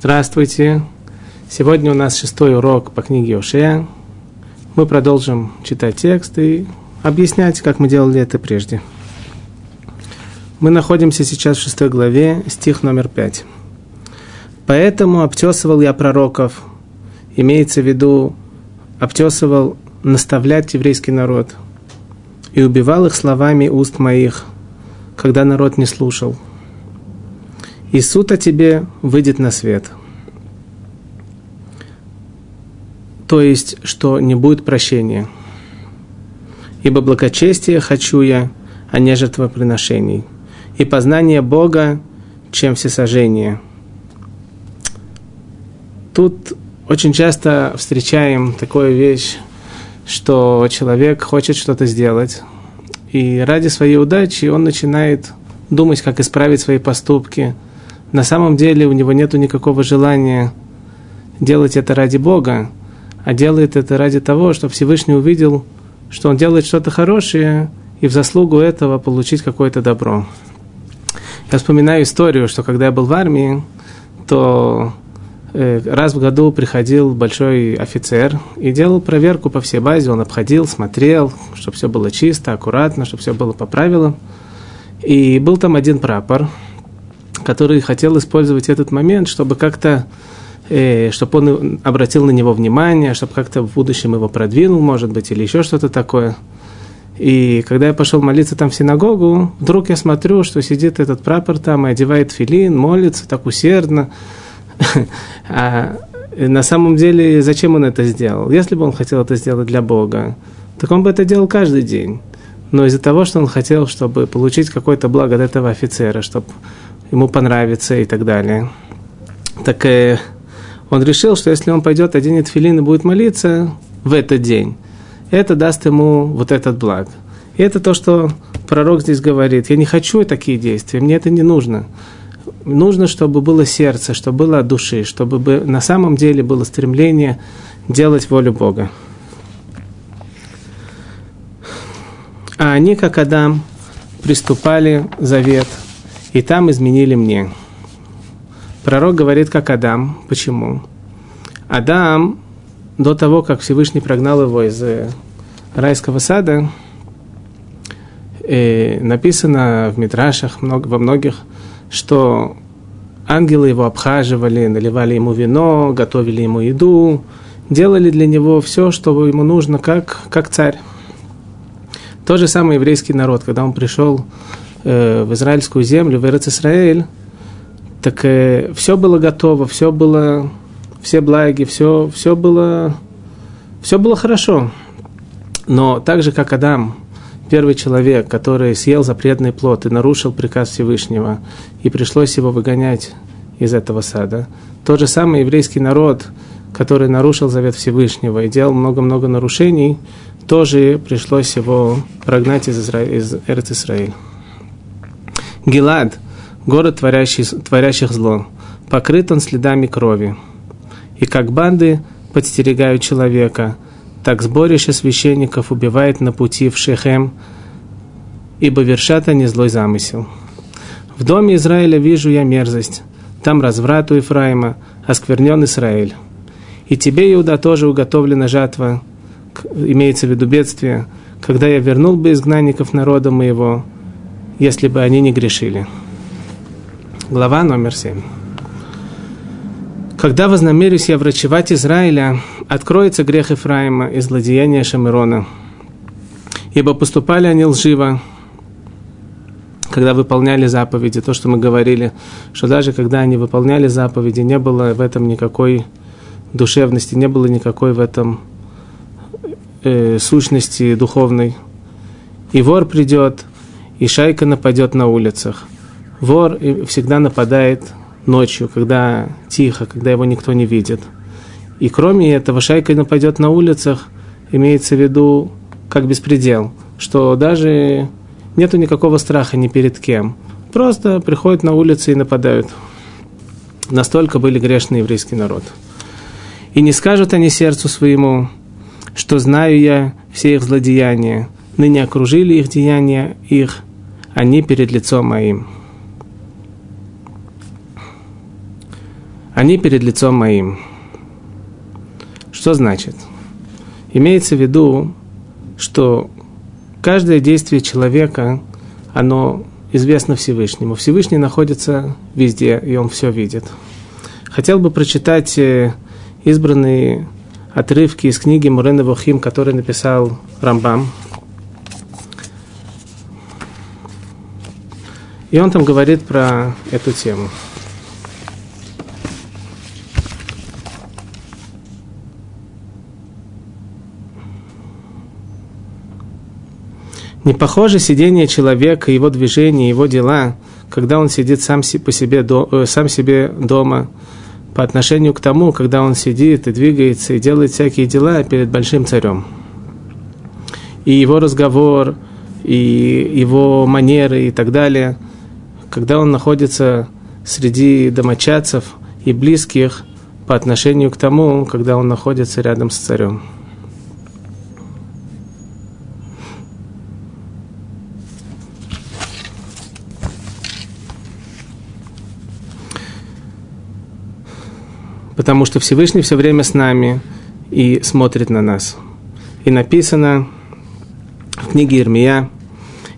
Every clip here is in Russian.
Здравствуйте! Сегодня у нас шестой урок по книге Ошея. Мы продолжим читать текст и объяснять, как мы делали это прежде. Мы находимся сейчас в шестой главе, стих номер пять. «Поэтому обтесывал я пророков». Имеется в виду, обтесывал наставлять еврейский народ и убивал их словами уст моих, когда народ не слушал. И суд о тебе выйдет на свет. То есть, что не будет прощения. Ибо благочестие хочу я, а не жертвоприношений. И познание Бога, чем всесожжение. Тут очень часто встречаем такую вещь, что человек хочет что-то сделать, и ради своей удачи он начинает думать, как исправить свои поступки. На самом деле у него нет никакого желания делать это ради Бога, а делает это ради того, чтобы Всевышний увидел, что он делает что-то хорошее, и в заслугу этого получить какое-то добро. Я вспоминаю историю, что когда я был в армии, то Э, раз в году приходил большой офицер и делал проверку по всей базе. Он обходил, смотрел, чтобы все было чисто, аккуратно, чтобы все было по правилам. И был там один прапор, который хотел использовать этот момент, чтобы как-то, э, чтобы он обратил на него внимание, чтобы как-то в будущем его продвинул, может быть, или еще что-то такое. И когда я пошел молиться там в синагогу, вдруг я смотрю, что сидит этот прапор там и одевает филин, молится так усердно. А на самом деле, зачем он это сделал? Если бы он хотел это сделать для Бога, так он бы это делал каждый день. Но из-за того, что он хотел, чтобы получить какое-то благо от этого офицера, чтобы ему понравиться и так далее, так э, он решил, что если он пойдет оденет филин и будет молиться в этот день, это даст ему вот этот благ. И это то, что пророк здесь говорит. Я не хочу такие действия, мне это не нужно нужно, чтобы было сердце, чтобы было души, чтобы на самом деле было стремление делать волю Бога. А они, как Адам, приступали завет, и там изменили мне. Пророк говорит, как Адам. Почему? Адам, до того, как Всевышний прогнал его из э, райского сада, э, написано в Митрашах, во многих что ангелы его обхаживали, наливали ему вино, готовили ему еду, делали для него все, что ему нужно, как, как царь. То же самое еврейский народ, когда он пришел э, в израильскую землю, в Израиль, так э, все было готово, все было, все благи, все, все было, все было хорошо. Но так же, как Адам первый человек, который съел запретный плод и нарушил приказ Всевышнего, и пришлось его выгонять из этого сада. Тот же самый еврейский народ, который нарушил завет Всевышнего и делал много-много нарушений, тоже пришлось его прогнать из, Изра... из Эрц-Исраиль. Гилад, город, творящий, творящих зло, покрыт он следами крови. И как банды подстерегают человека – так сборище священников убивает на пути в Шехем, ибо вершат они злой замысел. В доме Израиля вижу я мерзость, там разврат у Ефраима, осквернен Израиль. И тебе, Иуда, тоже уготовлена жатва, имеется в виду бедствие, когда я вернул бы изгнанников народа моего, если бы они не грешили. Глава номер семь. Когда вознамерюсь я врачевать Израиля, откроется грех Ефраима и злодеяние Шамирона. Ибо поступали они лживо, когда выполняли заповеди, то, что мы говорили, что даже когда они выполняли заповеди, не было в этом никакой душевности, не было никакой в этом э, сущности духовной. И вор придет, и шайка нападет на улицах. Вор всегда нападает ночью, когда тихо, когда его никто не видит. И кроме этого, шайка нападет на улицах, имеется в виду как беспредел, что даже нету никакого страха ни перед кем. Просто приходят на улицы и нападают. Настолько были грешный еврейский народ. И не скажут они сердцу своему, что знаю я все их злодеяния, ныне окружили их деяния их, они перед лицом моим. они перед лицом моим. Что значит? Имеется в виду, что каждое действие человека, оно известно Всевышнему. Всевышний находится везде, и он все видит. Хотел бы прочитать э, избранные отрывки из книги Мурена Вухим, который написал Рамбам. И он там говорит про эту тему. Не похоже сидение человека, его движения, его дела, когда он сидит сам по себе, э, сам себе дома, по отношению к тому, когда он сидит и двигается и делает всякие дела перед большим царем. И его разговор, и его манеры и так далее, когда он находится среди домочадцев и близких по отношению к тому, когда он находится рядом с царем. потому что Всевышний все время с нами и смотрит на нас. И написано в книге Ирмия,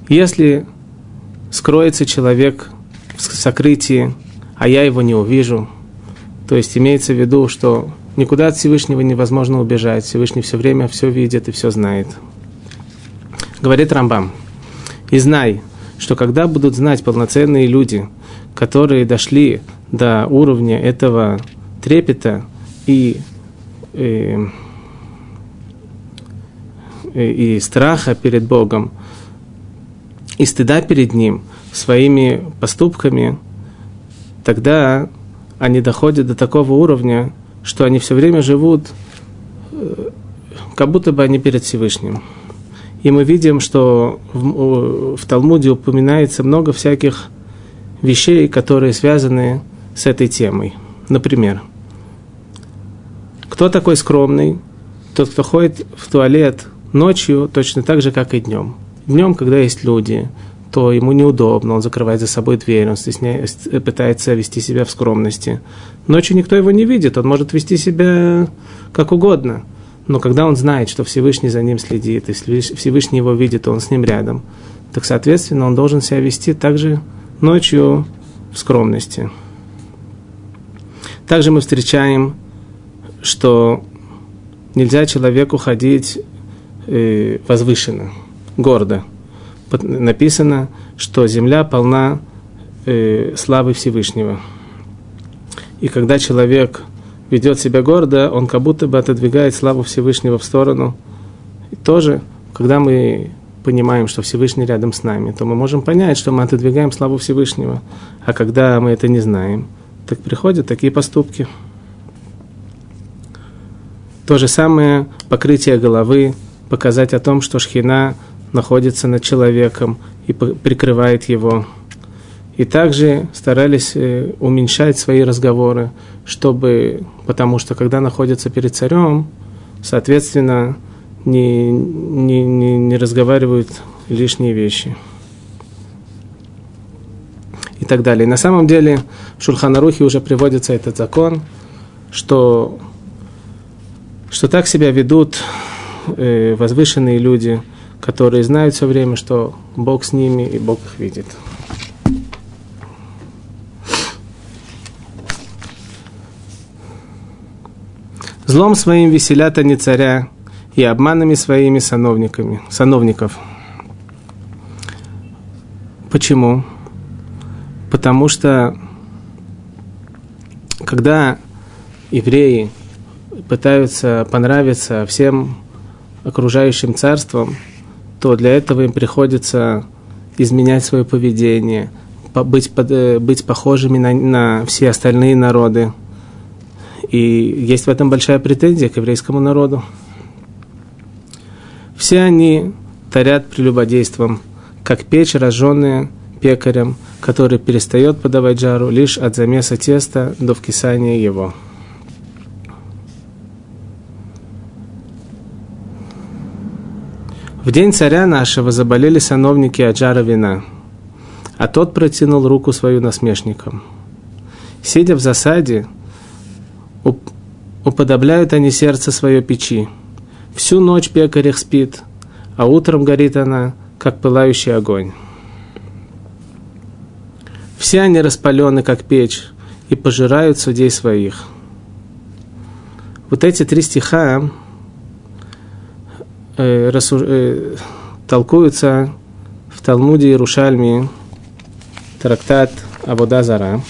если скроется человек в сокрытии, а я его не увижу, то есть имеется в виду, что никуда от Всевышнего невозможно убежать, Всевышний все время все видит и все знает. Говорит Рамбам, и знай, что когда будут знать полноценные люди, которые дошли до уровня этого трепета и, и, и страха перед Богом, и стыда перед Ним своими поступками, тогда они доходят до такого уровня, что они все время живут, э, как будто бы они перед Всевышним. И мы видим, что в, в Талмуде упоминается много всяких вещей, которые связаны с этой темой. Например, кто такой скромный? Тот, кто ходит в туалет ночью, точно так же, как и днем. Днем, когда есть люди, то ему неудобно, он закрывает за собой дверь, он стесняет, пытается вести себя в скромности. Ночью никто его не видит, он может вести себя как угодно. Но когда он знает, что Всевышний за ним следит, и Всевышний его видит, то он с ним рядом, так, соответственно, он должен себя вести также ночью в скромности. Также мы встречаем что нельзя человеку ходить э, возвышенно, гордо. Написано, что земля полна э, славы Всевышнего. И когда человек ведет себя гордо, он как будто бы отодвигает славу Всевышнего в сторону. И тоже, когда мы понимаем, что Всевышний рядом с нами, то мы можем понять, что мы отодвигаем славу Всевышнего. А когда мы это не знаем, так приходят такие поступки. То же самое покрытие головы, показать о том, что шхина находится над человеком и прикрывает его. И также старались э, уменьшать свои разговоры, чтобы, потому что когда находятся перед царем, соответственно, не, не, не, не разговаривают лишние вещи. И так далее. На самом деле в Шульханарухе уже приводится этот закон, что что так себя ведут э, возвышенные люди, которые знают все время, что Бог с ними и Бог их видит. Злом своим веселят они царя и обманами своими сановниками, сановников. Почему? Потому что когда евреи пытаются понравиться всем окружающим царствам, то для этого им приходится изменять свое поведение, быть, э, быть похожими на, на все остальные народы. И есть в этом большая претензия к еврейскому народу. Все они тарят прелюбодейством, как печь, разжженная пекарем, который перестает подавать жару лишь от замеса теста до вкисания его. В день царя нашего заболели сановники Аджара вина, а тот протянул руку свою насмешникам. Сидя в засаде, уподобляют они сердце свое печи. Всю ночь пекарь их спит, а утром горит она, как пылающий огонь. Все они распалены, как печь, и пожирают судей своих. Вот эти три стиха э, рассуж... э, толкуются в Талмуде Иерушальме, трактат Абуда Зара.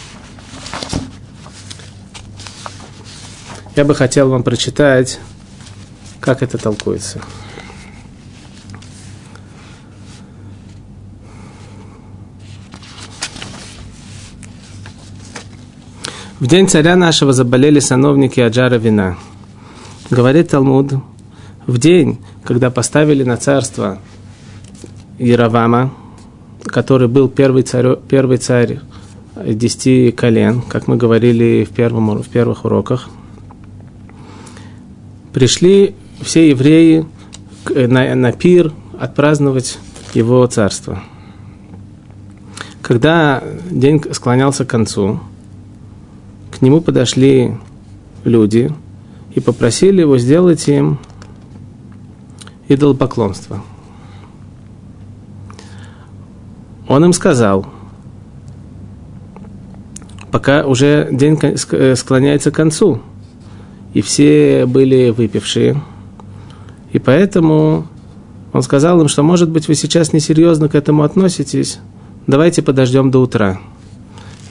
Я бы хотел вам прочитать, как это толкуется. В день царя нашего заболели сановники Аджара вина. Говорит Талмуд, в день, когда поставили на царство Яровама, который был первый царь, первый царь десяти колен, как мы говорили в, первом, в первых уроках, пришли все евреи на, на пир отпраздновать его царство. Когда день склонялся к концу, к нему подошли люди и попросили его сделать им идолопоклонство. Он им сказал, пока уже день э, склоняется к концу, и все были выпившие, и поэтому он сказал им, что, может быть, вы сейчас несерьезно к этому относитесь, давайте подождем до утра.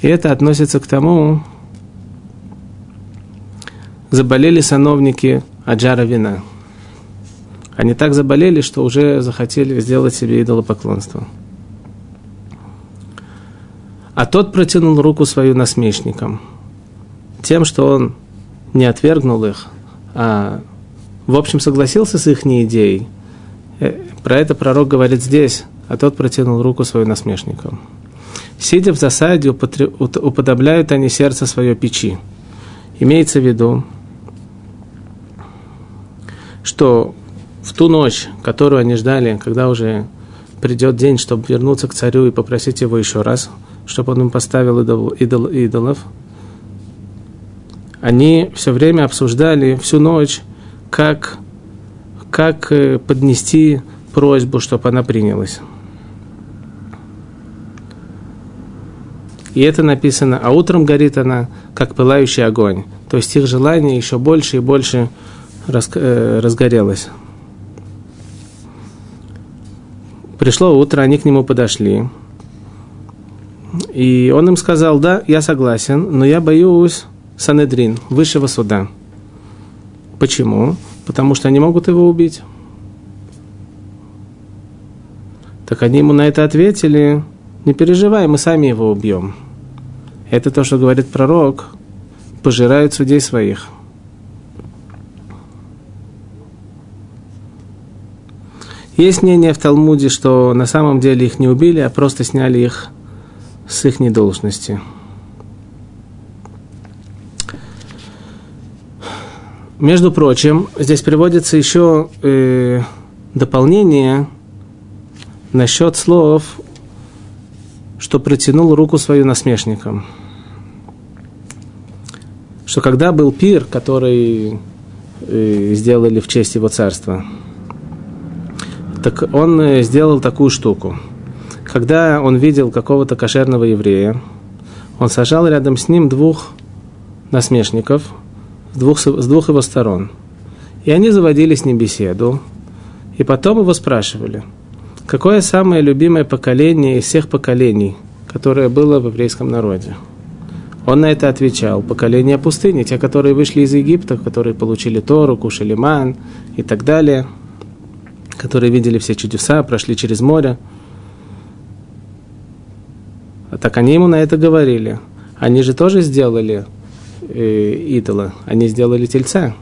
И это относится к тому, заболели сановники Аджара вина. Они так заболели, что уже захотели сделать себе идолопоклонство. А тот протянул руку свою насмешникам, тем, что он не отвергнул их, а в общем согласился с их идеей. Э, про это пророк говорит здесь, а тот протянул руку свою насмешникам. Сидя в засаде, уподобляют они сердце свое печи. Имеется в виду, что в ту ночь, которую они ждали, когда уже придет день, чтобы вернуться к царю и попросить его еще раз, чтобы он им поставил идол, идол, идолов, они все время обсуждали всю ночь, как, как э, поднести просьбу, чтобы она принялась. И это написано, а утром горит она, как пылающий огонь. То есть их желание еще больше и больше Э, разгорелось. Пришло утро, они к нему подошли. И он им сказал, да, я согласен, но я боюсь Санедрин, высшего суда. Почему? Потому что они могут его убить. Так они ему на это ответили, не переживай, мы сами его убьем. Это то, что говорит пророк, пожирают судей своих – Есть мнение в Талмуде, что на самом деле их не убили, а просто сняли их с их должности. Между прочим, здесь приводится еще э, дополнение насчет слов, что протянул руку свою насмешникам. Что когда был пир, который э, сделали в честь его царства – так он э, сделал такую штуку. Когда он видел какого-то кошерного еврея, он сажал рядом с ним двух насмешников с двух, с двух его сторон. И они заводили с ним беседу, и потом его спрашивали, какое самое любимое поколение из всех поколений, которое было в еврейском народе. Он на это отвечал, поколение пустыни, те, которые вышли из Египта, которые получили Тору, кушали ман и так далее – которые видели все чудеса, прошли через море. А так они ему на это говорили. Они же тоже сделали э, идола, они сделали тельца.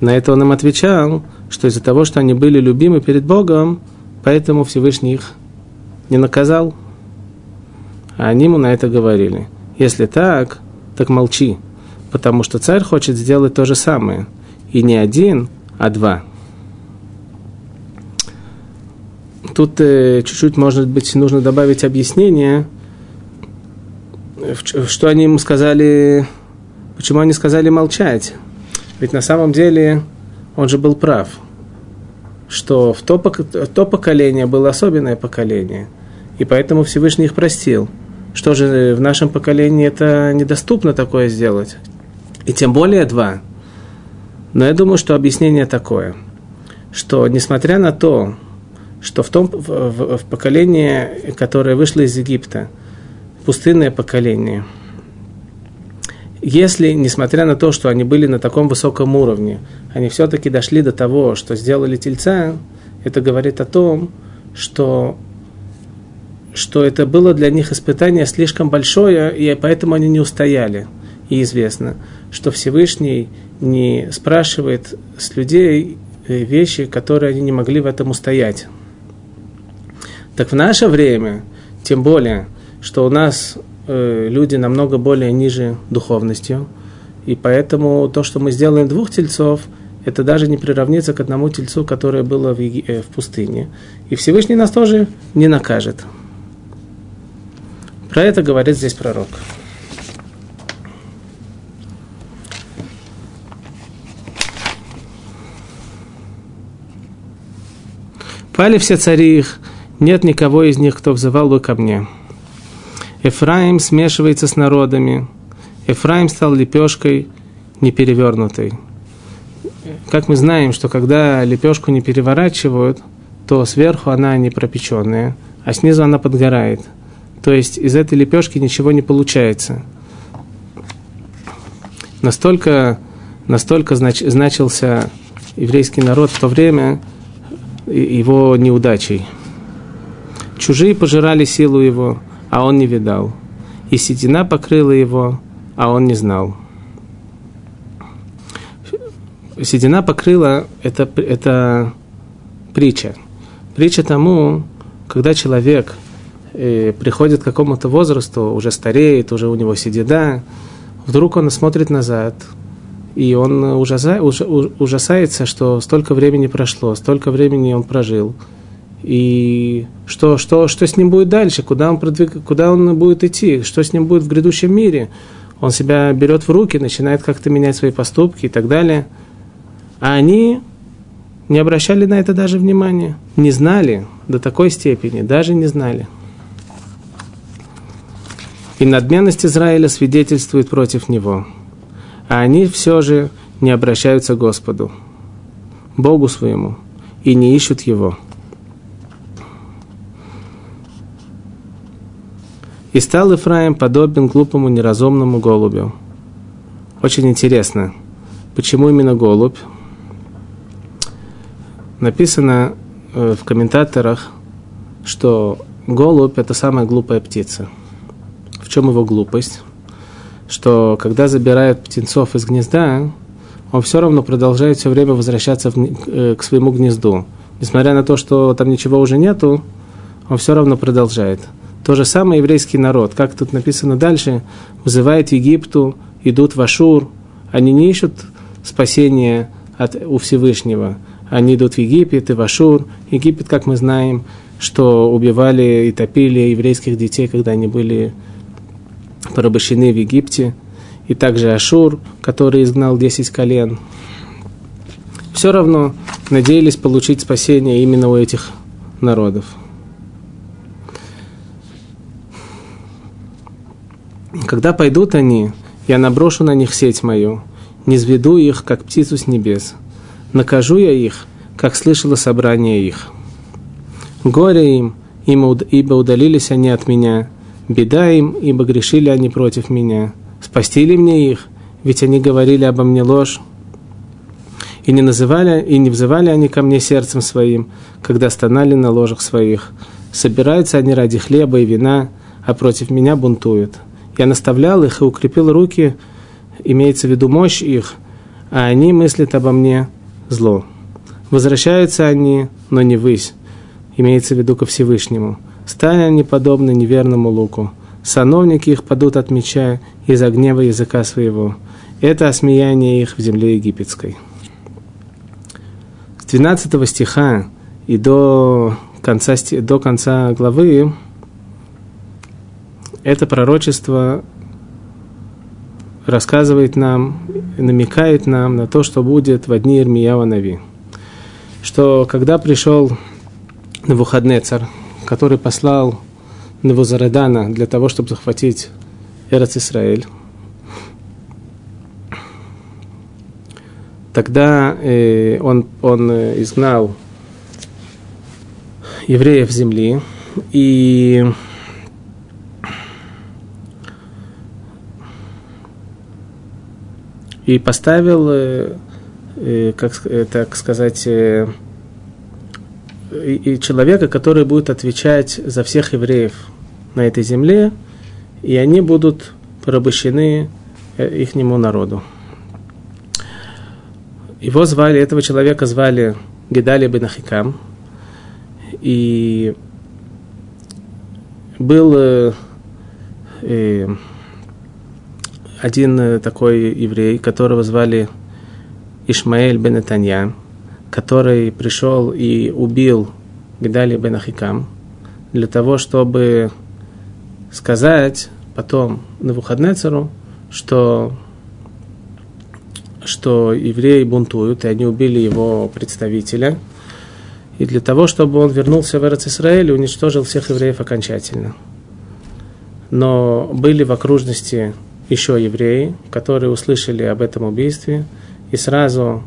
На это он им отвечал, что из-за того, что они были любимы перед Богом, поэтому Всевышний их не наказал. А они ему на это говорили. Если так, так молчи, потому что царь хочет сделать то же самое – и не один, а два. Тут э, чуть-чуть, может быть, нужно добавить объяснение. что они ему сказали, почему они сказали молчать? Ведь на самом деле он же был прав, что в то, то поколение было особенное поколение, и поэтому Всевышний их простил. Что же в нашем поколении это недоступно такое сделать? И тем более два. Но я думаю, что объяснение такое, что несмотря на то, что в том в, в, в поколении, которое вышло из Египта, пустынное поколение, если, несмотря на то, что они были на таком высоком уровне, они все-таки дошли до того, что сделали тельца, это говорит о том, что, что это было для них испытание слишком большое, и поэтому они не устояли. И известно, что Всевышний не спрашивает с людей э, вещи, которые они не могли в этом устоять. Так в наше время, тем более, что у нас э, люди намного более ниже духовностью, и поэтому то, что мы сделаем двух тельцов, это даже не приравнится к одному тельцу, которое было в, э, в пустыне. И Всевышний нас тоже не накажет. Про это говорит здесь пророк. Пали все цари их, нет никого из них, кто взывал бы ко мне. Эфраим смешивается с народами. Эфраим стал лепешкой неперевернутой. Как мы знаем, что когда лепешку не переворачивают, то сверху она не пропеченная, а снизу она подгорает. То есть из этой лепешки ничего не получается. Настолько, настолько знач, значился еврейский народ в то время его неудачей. Чужие пожирали силу его, а он не видал. И седина покрыла его, а он не знал. Седина покрыла это, это притча. Притча тому, когда человек э, приходит к какому-то возрасту, уже стареет, уже у него седина, вдруг он смотрит назад, и он ужаса, ужасается, что столько времени прошло, столько времени он прожил – и что, что, что с ним будет дальше, куда он, продвиг... куда он будет идти, что с ним будет в грядущем мире. Он себя берет в руки, начинает как-то менять свои поступки и так далее. А они не обращали на это даже внимания, не знали до такой степени, даже не знали. И надменность Израиля свидетельствует против него. А они все же не обращаются к Господу, Богу своему, и не ищут Его. И стал Ифраим подобен глупому неразумному голубю. Очень интересно, почему именно голубь? Написано э, в комментаторах, что голубь – это самая глупая птица. В чем его глупость? Что когда забирают птенцов из гнезда, он все равно продолжает все время возвращаться в, э, к своему гнезду. Несмотря на то, что там ничего уже нету, он все равно продолжает – то же самое еврейский народ, как тут написано дальше, вызывает Египту, идут в Ашур, они не ищут спасения от, у Всевышнего, они идут в Египет и в Ашур. Египет, как мы знаем, что убивали и топили еврейских детей, когда они были порабощены в Египте. И также Ашур, который изгнал 10 колен. Все равно надеялись получить спасение именно у этих народов. Когда пойдут они, я наброшу на них сеть мою, не сведу их, как птицу с небес. Накажу я их, как слышало собрание их. Горе им, ибо удалились они от меня, беда им, ибо грешили они против меня. Спасти ли мне их, ведь они говорили обо мне ложь. И не называли, и не взывали они ко мне сердцем своим, когда стонали на ложах своих. Собираются они ради хлеба и вина, а против меня бунтуют. Я наставлял их и укрепил руки, имеется в виду мощь их, а они мыслят обо мне зло. Возвращаются они, но не высь, имеется в виду ко Всевышнему. Стали они подобны неверному луку. Сановники их падут от меча из-за гнева языка своего. Это осмеяние их в земле египетской. С 12 стиха и до конца, до конца главы это пророчество рассказывает нам, намекает нам на то, что будет в дни Ирмиява Нави. Что когда пришел Навуходнецар, который послал Навузарадана для того, чтобы захватить Эрец Исраэль, тогда э, он, он э, изгнал евреев земли и и поставил, э, э, как э, так сказать, и человека, который будет отвечать за всех евреев на этой земле, и они будут порабощены ихнему народу. Его звали, этого человека звали Гедали бен Ахикам, и был э, э, один э, такой еврей, которого звали Ишмаэль бен Атанья, который пришел и убил Гедали бен Ахикам для того, чтобы сказать потом на Навуходнецеру, что, что евреи бунтуют, и они убили его представителя, и для того, чтобы он вернулся в Израиль и уничтожил всех евреев окончательно. Но были в окружности еще евреи, которые услышали об этом убийстве и сразу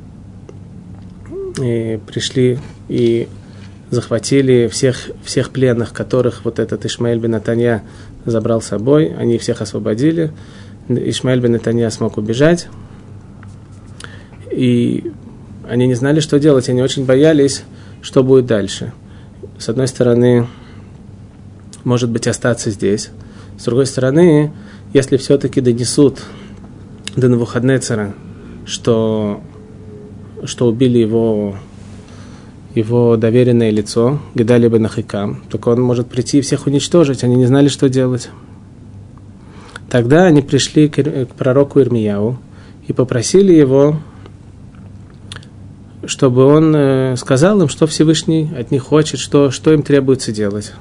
и пришли и захватили всех, всех пленных, которых вот этот Ишмаэль бен Натанья забрал с собой. Они всех освободили. Ишмаэль бен Натанья смог убежать. И они не знали, что делать. Они очень боялись, что будет дальше. С одной стороны, может быть, остаться здесь. С другой стороны, если все-таки донесут до Навуходнецера, что, что убили его, его доверенное лицо, Гедали бен Ахикам, только он может прийти и всех уничтожить, они не знали, что делать. Тогда они пришли к, к пророку Ирмияу и попросили его, чтобы он э, сказал им, что Всевышний от них хочет, что, что им требуется делать.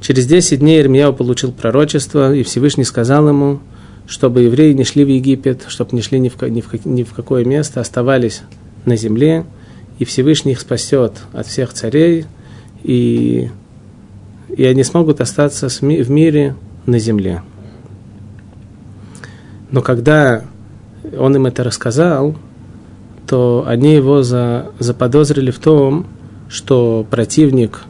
Через 10 дней Ирмияу получил пророчество, и Всевышний сказал ему, чтобы евреи не шли в Египет, чтобы не шли ни в, ни в, ни в какое место, оставались на земле, и Всевышний их спасет от всех царей, и, и они смогут остаться в мире на земле. Но когда он им это рассказал, то они его за, заподозрили в том, что противник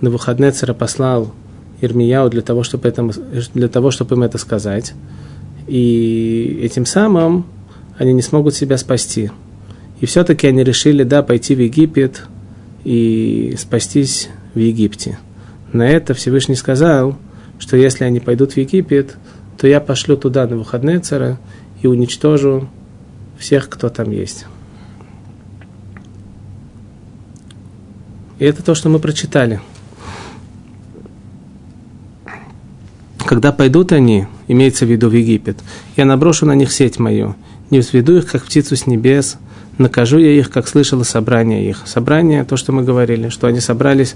на выходные царя послал Ирмияу для того, чтобы, это, для того, чтобы им это сказать. И этим самым они не смогут себя спасти. И все-таки они решили, да, пойти в Египет и спастись в Египте. На это Всевышний сказал, что если они пойдут в Египет, то я пошлю туда на выходные цара и уничтожу всех, кто там есть. И это то, что мы прочитали. Когда пойдут они, имеется в виду в Египет, я наброшу на них сеть мою, не взведу их, как птицу с небес, накажу я их, как слышало собрание их. Собрание, то, что мы говорили, что они собрались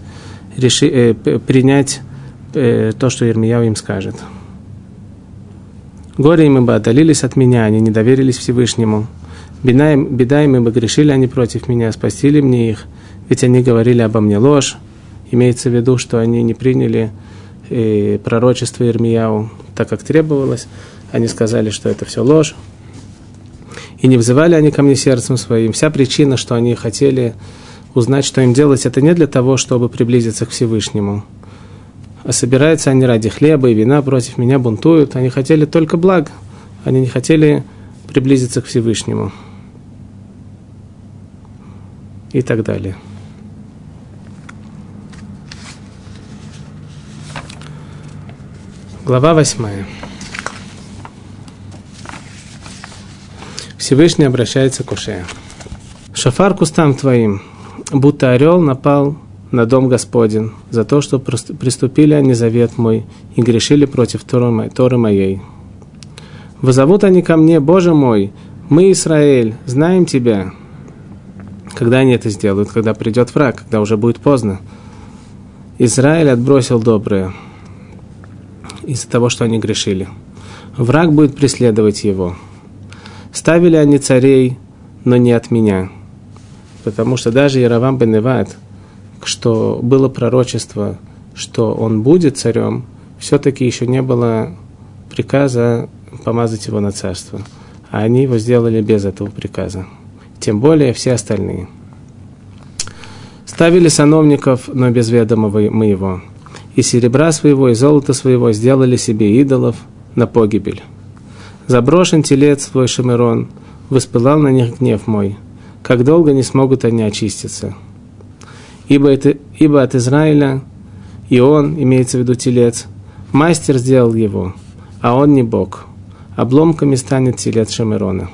реши, э, принять э, то, что Ермияу им скажет. Горе им ибо отдалились от меня, они не доверились Всевышнему. Беда им, беда им ибо грешили они против меня, спасили мне их, ведь они говорили обо мне ложь. Имеется в виду, что они не приняли и пророчество Ирмияу, так как требовалось. Они сказали, что это все ложь. И не взывали они ко мне сердцем своим. Вся причина, что они хотели узнать, что им делать, это не для того, чтобы приблизиться к Всевышнему. А собираются они ради хлеба и вина против меня бунтуют. Они хотели только благ. Они не хотели приблизиться к Всевышнему. И так далее. Глава восьмая. Всевышний обращается к Ушея. Шафар кустам твоим, будто орел напал на дом Господень за то, что приступили они завет мой и грешили против Торы моей. Вызовут они ко мне, Боже мой, мы, Израиль, знаем Тебя. Когда они это сделают? Когда придет враг, когда уже будет поздно. Израиль отбросил доброе, из-за того, что они грешили. Враг будет преследовать его. Ставили они царей, но не от меня. Потому что даже Яровам бен Иват, что было пророчество, что он будет царем, все-таки еще не было приказа помазать его на царство. А они его сделали без этого приказа. Тем более все остальные. Ставили сановников, но без ведома моего. И серебра своего, и золота своего сделали себе идолов на погибель. Заброшен телец свой Шамерон, воспылал на них гнев мой. Как долго не смогут они очиститься? Ибо, это, ибо от Израиля и он, имеется в виду телец, мастер сделал его, а он не Бог. Обломками станет телец Шамерона.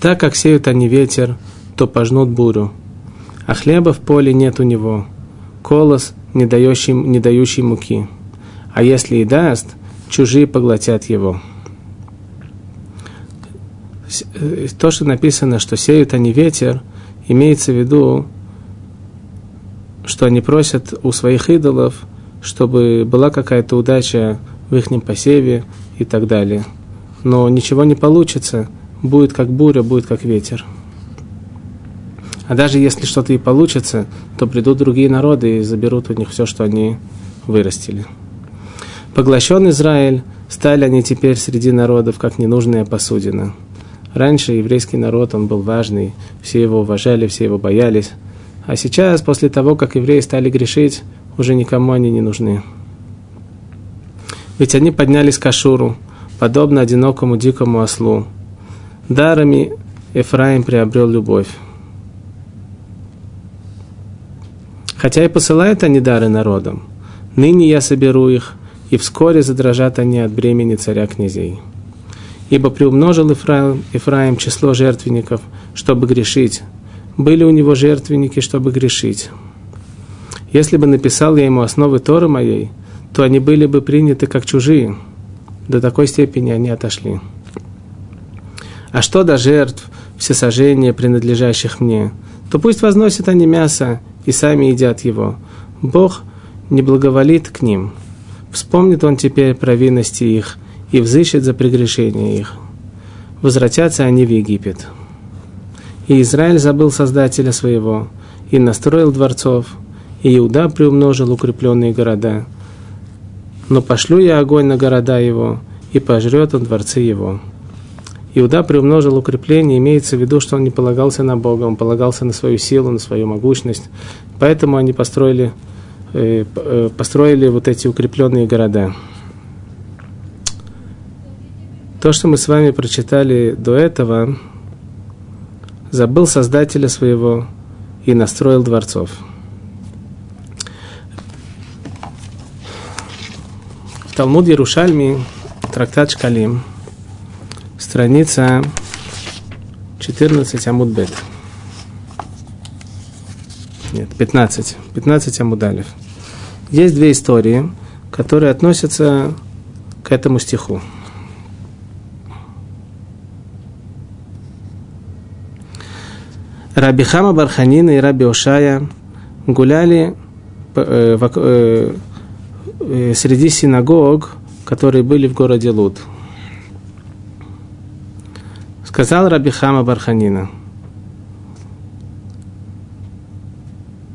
Так как сеют они ветер, то пожнут бурю, а хлеба в поле нет у него, колос, не дающий, не дающий муки. А если и даст, чужие поглотят его. То, что написано, что сеют они ветер, имеется в виду что они просят у своих идолов, чтобы была какая-то удача в их посеве и так далее. Но ничего не получится, будет как буря, будет как ветер. А даже если что-то и получится, то придут другие народы и заберут у них все, что они вырастили. Поглощен Израиль, стали они теперь среди народов, как ненужная посудина. Раньше еврейский народ, он был важный, все его уважали, все его боялись. А сейчас, после того, как евреи стали грешить, уже никому они не нужны. Ведь они поднялись к Ашуру, подобно одинокому дикому ослу. Дарами Ефраим приобрел любовь. Хотя и посылают они дары народам, ныне я соберу их, и вскоре задрожат они от бремени царя князей. Ибо приумножил Ефраим, Ефраим число жертвенников, чтобы грешить, были у него жертвенники, чтобы грешить. Если бы написал я ему основы Торы моей, то они были бы приняты как чужие. До такой степени они отошли. А что до жертв, всесожжения, принадлежащих мне, то пусть возносят они мясо и сами едят его. Бог не благоволит к ним. Вспомнит он теперь провинности их и взыщет за прегрешение их. Возвратятся они в Египет. И Израиль забыл Создателя своего, и настроил дворцов, и Иуда приумножил укрепленные города. Но пошлю я огонь на города его, и пожрет он дворцы его. Иуда приумножил укрепление, имеется в виду, что он не полагался на Бога, он полагался на свою силу, на свою могущность. Поэтому они построили, э, э, построили вот эти укрепленные города. То, что мы с вами прочитали до этого, забыл Создателя своего и настроил дворцов. В Талмуд Ярушальми, трактат Шкалим, страница 14 Амудбет. Нет, 15. 15 Амудалев. Есть две истории, которые относятся к этому стиху. Раби Хама Барханина и Раби Ошая гуляли э, э, э, среди синагог, которые были в городе Луд. Сказал Раби Хама Барханина,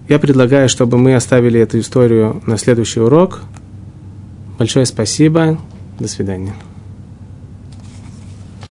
я предлагаю, чтобы мы оставили эту историю на следующий урок. Большое спасибо. До свидания.